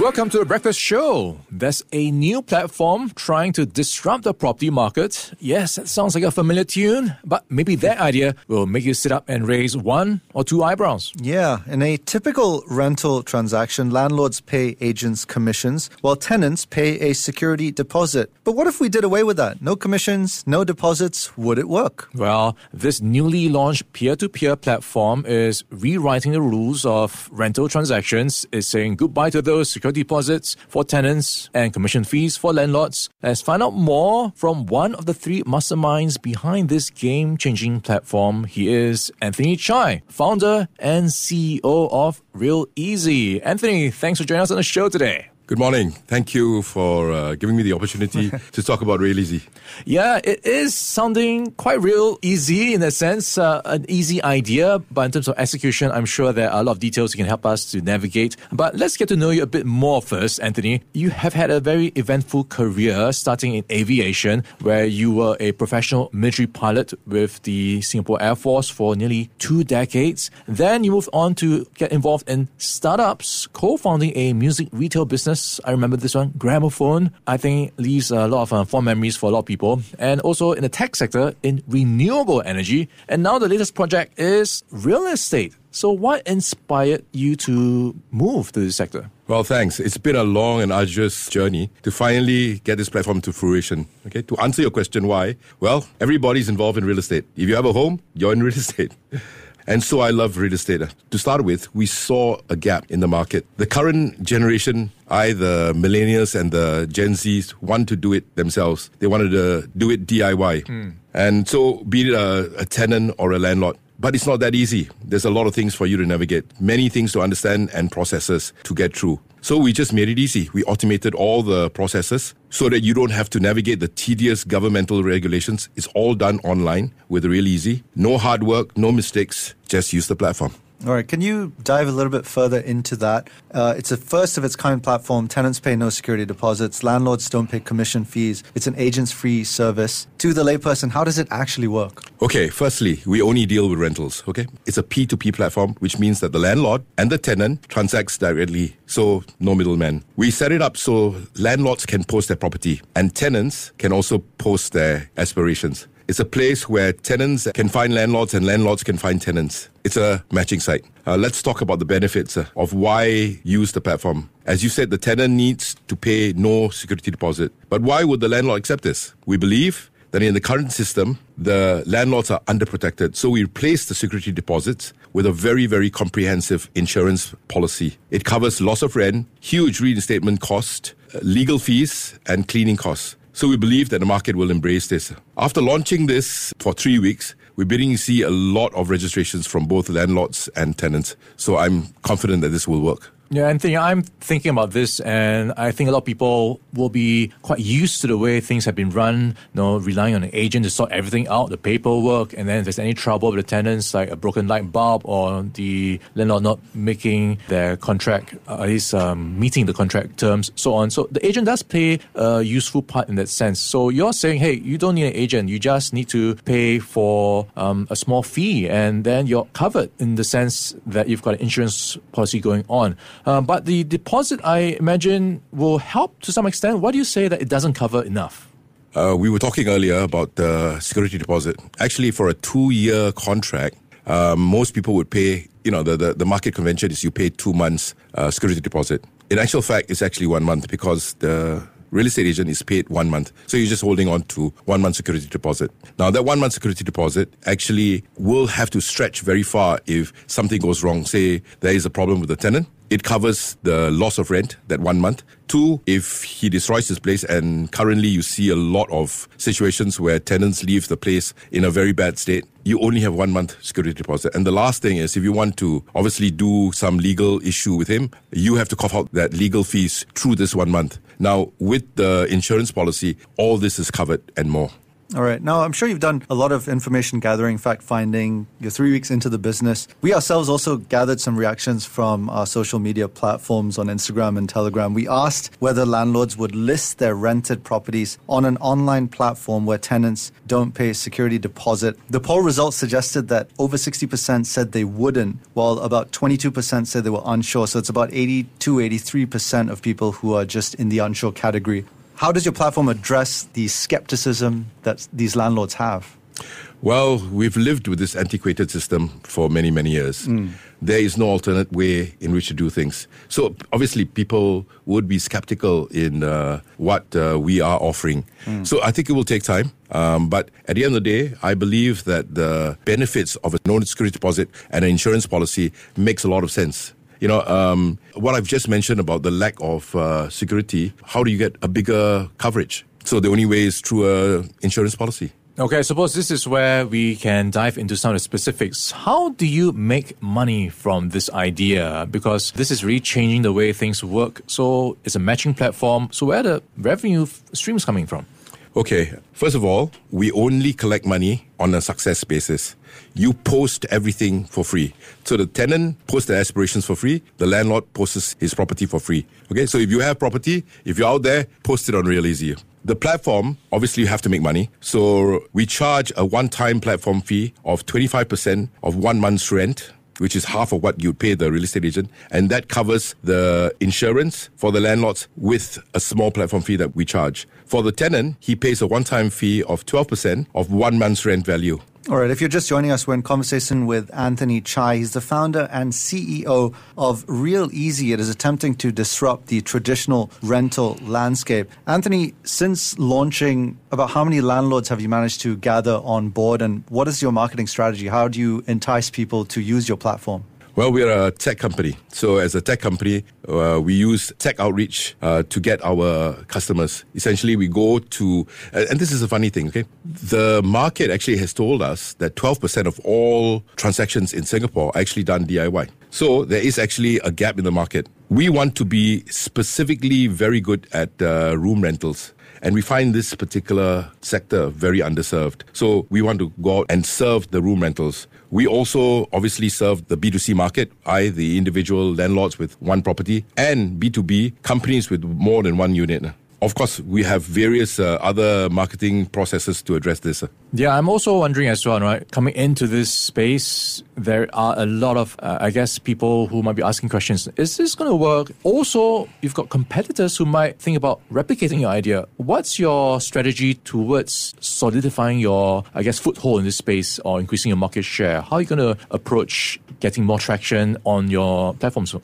Welcome to the Breakfast Show. There's a new platform trying to disrupt the property market. Yes, that sounds like a familiar tune, but maybe that idea will make you sit up and raise one or two eyebrows. Yeah, in a typical rental transaction, landlords pay agents commissions while tenants pay a security deposit. But what if we did away with that? No commissions, no deposits. Would it work? Well, this newly launched peer to peer platform is rewriting the rules of rental transactions. It's saying goodbye to those security deposits for tenants and commission fees for landlords. Let's find out more from one of the three masterminds behind this game changing platform. He is Anthony Chai, founder and CEO of Real Easy. Anthony, thanks for joining us on the show today. Good morning. Thank you for uh, giving me the opportunity to talk about RealEzy. Yeah, it is sounding quite real easy in a sense, uh, an easy idea, but in terms of execution, I'm sure there are a lot of details you can help us to navigate. But let's get to know you a bit more first, Anthony. You have had a very eventful career starting in aviation, where you were a professional military pilot with the Singapore Air Force for nearly two decades. Then you moved on to get involved in startups, co founding a music retail business I remember this one, Gramophone. I think leaves a lot of uh, fond memories for a lot of people. And also in the tech sector, in renewable energy. And now the latest project is real estate. So, what inspired you to move to this sector? Well, thanks. It's been a long and arduous journey to finally get this platform to fruition. Okay, to answer your question, why? Well, everybody's involved in real estate. If you have a home, you're in real estate. And so I love real estate. To start with, we saw a gap in the market. The current generation, I, the millennials and the Gen Zs, want to do it themselves. They wanted to do it DIY. Mm. And so, be it a, a tenant or a landlord, but it's not that easy. There's a lot of things for you to navigate, many things to understand and processes to get through. So we just made it easy. We automated all the processes so that you don't have to navigate the tedious governmental regulations. It's all done online with RealEzy. No hard work, no mistakes. Just use the platform. All right, can you dive a little bit further into that? Uh, it's a first of its kind platform. Tenants pay no security deposits. Landlords don't pay commission fees. It's an agents free service. To the layperson, how does it actually work? Okay, firstly, we only deal with rentals. Okay, it's a P2P platform, which means that the landlord and the tenant transacts directly, so no middleman. We set it up so landlords can post their property and tenants can also post their aspirations. It's a place where tenants can find landlords and landlords can find tenants. It's a matching site. Uh, let's talk about the benefits uh, of why use the platform. As you said, the tenant needs to pay no security deposit. But why would the landlord accept this? We believe that in the current system, the landlords are underprotected. So we replace the security deposits with a very, very comprehensive insurance policy. It covers loss of rent, huge reinstatement cost, uh, legal fees, and cleaning costs. So we believe that the market will embrace this. After launching this for three weeks, we're beginning to see a lot of registrations from both landlords and tenants. So I'm confident that this will work. Yeah, Anthony, I'm thinking about this, and I think a lot of people will be quite used to the way things have been run, you know, relying on an agent to sort everything out, the paperwork, and then if there's any trouble with the tenants, like a broken light bulb or the landlord not making their contract, uh, at least um, meeting the contract terms, so on. So the agent does play a useful part in that sense. So you're saying, hey, you don't need an agent, you just need to pay for um, a small fee, and then you're covered in the sense that you've got an insurance policy going on. Um, but the deposit, I imagine, will help to some extent. Why do you say that it doesn't cover enough? Uh, we were talking earlier about the security deposit. Actually, for a two-year contract, um, most people would pay. You know, the, the, the, market convention is you pay two months uh, security deposit. In actual fact, it's actually one month because the real estate agent is paid one month. So you're just holding on to one month security deposit. Now, that one month security deposit actually will have to stretch very far if something goes wrong. Say there is a problem with the tenant it covers the loss of rent that one month. Two, if he destroys his place, and currently you see a lot of situations where tenants leave the place in a very bad state, you only have one month security deposit. And the last thing is if you want to obviously do some legal issue with him, you have to cough out that legal fees through this one month. Now, with the insurance policy, all this is covered and more. All right. Now, I'm sure you've done a lot of information gathering, fact finding. You're three weeks into the business. We ourselves also gathered some reactions from our social media platforms on Instagram and Telegram. We asked whether landlords would list their rented properties on an online platform where tenants don't pay security deposit. The poll results suggested that over 60% said they wouldn't, while about 22% said they were unsure. So it's about 82, 83% of people who are just in the unsure category. How does your platform address the skepticism that these landlords have? Well, we've lived with this antiquated system for many, many years. Mm. There is no alternate way in which to do things. So, obviously, people would be skeptical in uh, what uh, we are offering. Mm. So, I think it will take time. Um, but at the end of the day, I believe that the benefits of a no security deposit and an insurance policy makes a lot of sense you know, um, what I've just mentioned about the lack of uh, security, how do you get a bigger coverage? So the only way is through a insurance policy. Okay, I suppose this is where we can dive into some of the specifics. How do you make money from this idea? Because this is really changing the way things work. So it's a matching platform. So where the revenue streams coming from? Okay, first of all, we only collect money on a success basis. You post everything for free. So the tenant posts their aspirations for free, the landlord posts his property for free. Okay, so if you have property, if you're out there, post it on RealEzy. The platform, obviously, you have to make money. So we charge a one time platform fee of 25% of one month's rent which is half of what you'd pay the real estate agent. And that covers the insurance for the landlords with a small platform fee that we charge. For the tenant, he pays a one time fee of 12% of one month's rent value. All right, if you're just joining us, we're in conversation with Anthony Chai. He's the founder and CEO of RealEzy. It is attempting to disrupt the traditional rental landscape. Anthony, since launching, about how many landlords have you managed to gather on board, and what is your marketing strategy? How do you entice people to use your platform? Well, we're a tech company. So, as a tech company, uh, we use tech outreach uh, to get our customers. Essentially, we go to, and this is a funny thing, okay? The market actually has told us that 12% of all transactions in Singapore are actually done DIY. So, there is actually a gap in the market. We want to be specifically very good at uh, room rentals. And we find this particular sector very underserved. So we want to go out and serve the room rentals. We also obviously serve the B2C market, I, the individual landlords with one property, and B2B companies with more than one unit. Of course, we have various uh, other marketing processes to address this. Yeah, I'm also wondering as well, right? Coming into this space, there are a lot of, uh, I guess, people who might be asking questions. Is this going to work? Also, you've got competitors who might think about replicating your idea. What's your strategy towards solidifying your, I guess, foothold in this space or increasing your market share? How are you going to approach getting more traction on your platforms?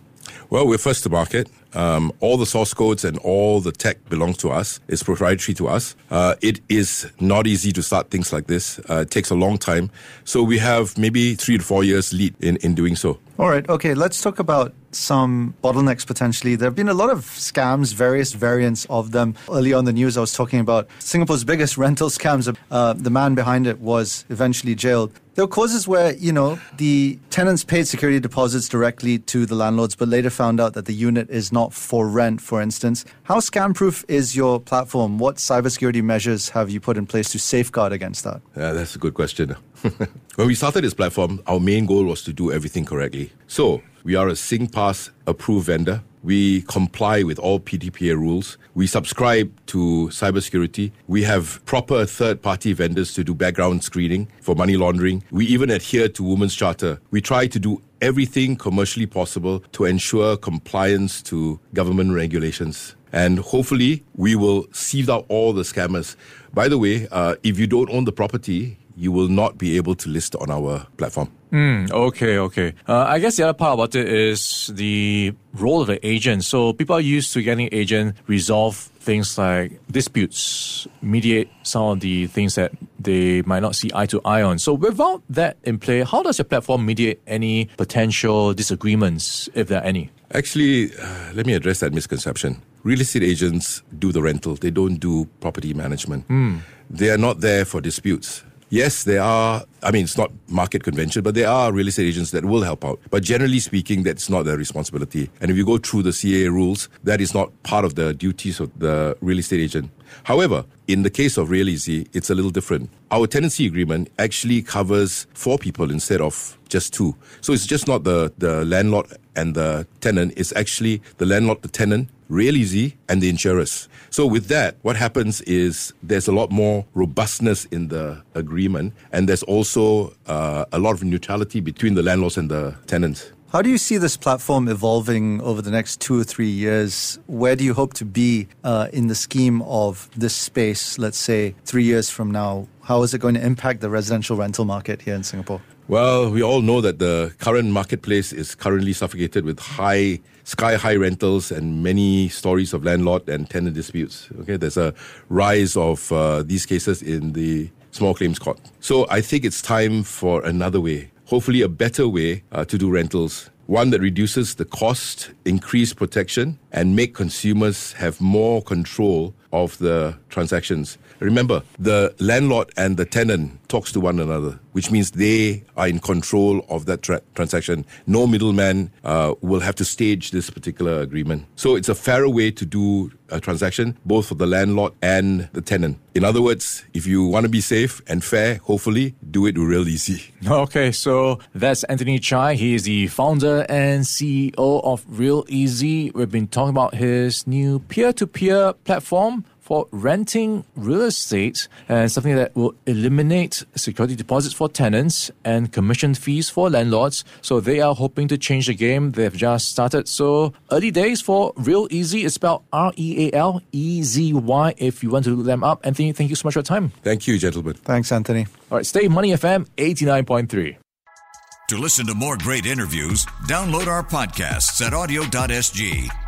Well, we're first to market. Um, all the source codes and all the tech belongs to us. It's proprietary to us. Uh, it is not easy to start things like this. Uh, it takes a long time. So we have maybe three to four years lead in, in doing so. All right. Okay. Let's talk about some bottlenecks potentially. There have been a lot of scams, various variants of them. Early on the news, I was talking about Singapore's biggest rental scams. Uh, the man behind it was eventually jailed. There were causes where, you know, the tenants paid security deposits directly to the landlords, but later found out that the unit is not for rent, for instance. How scam proof is your platform? What cybersecurity measures have you put in place to safeguard against that? Yeah, that's a good question. when we started this platform, our main goal was to do everything correctly. So, we are a SingPass approved vendor. We comply with all PDPA rules. We subscribe to cybersecurity. We have proper third party vendors to do background screening for money laundering. We even adhere to Women's Charter. We try to do everything commercially possible to ensure compliance to government regulations. And hopefully, we will sieve out all the scammers. By the way, uh, if you don't own the property, you will not be able to list on our platform. Mm, okay, okay. Uh, I guess the other part about it is the role of the agent. So people are used to getting agent resolve things like disputes, mediate some of the things that they might not see eye to eye on. So without that in play, how does your platform mediate any potential disagreements, if there are any? Actually, uh, let me address that misconception. Real estate agents do the rental; they don't do property management. Mm. They are not there for disputes Yes, there are. I mean, it's not market convention, but there are real estate agents that will help out. But generally speaking, that's not their responsibility. And if you go through the CEA rules, that is not part of the duties of the real estate agent. However, in the case of RealEzy, it's a little different. Our tenancy agreement actually covers four people instead of just two. So it's just not the, the landlord and the tenant, is actually the landlord, the tenant, RealEzy, and the insurers. So with that, what happens is there's a lot more robustness in the agreement, and there's also uh, a lot of neutrality between the landlords and the tenants. How do you see this platform evolving over the next two or three years? Where do you hope to be uh, in the scheme of this space, let's say three years from now? How is it going to impact the residential rental market here in Singapore? Well, we all know that the current marketplace is currently suffocated with high, sky high rentals and many stories of landlord and tenant disputes. Okay, there's a rise of uh, these cases in the small claims court. So I think it's time for another way hopefully a better way uh, to do rentals. One that reduces the cost, increase protection, and make consumers have more control of the transactions. Remember, the landlord and the tenant talks to one another, which means they are in control of that tra- transaction. No middleman uh, will have to stage this particular agreement. So it's a fairer way to do a transaction, both for the landlord and the tenant. In other words, if you want to be safe and fair, hopefully do it real easy. Okay, so that's Anthony Chai. He is the founder and CEO of RealEzy. We've been talking about his new peer-to-peer platform for renting real estate and uh, something that will eliminate security deposits for tenants and commission fees for landlords. So they are hoping to change the game. They've just started. So early days for RealEzy It's spelled R E A L E Z Y if you want to look them up. Anthony, thank you so much for your time. Thank you, gentlemen. Thanks, Anthony. All right, stay Money FM 89.3. To listen to more great interviews, download our podcasts at awedio.sg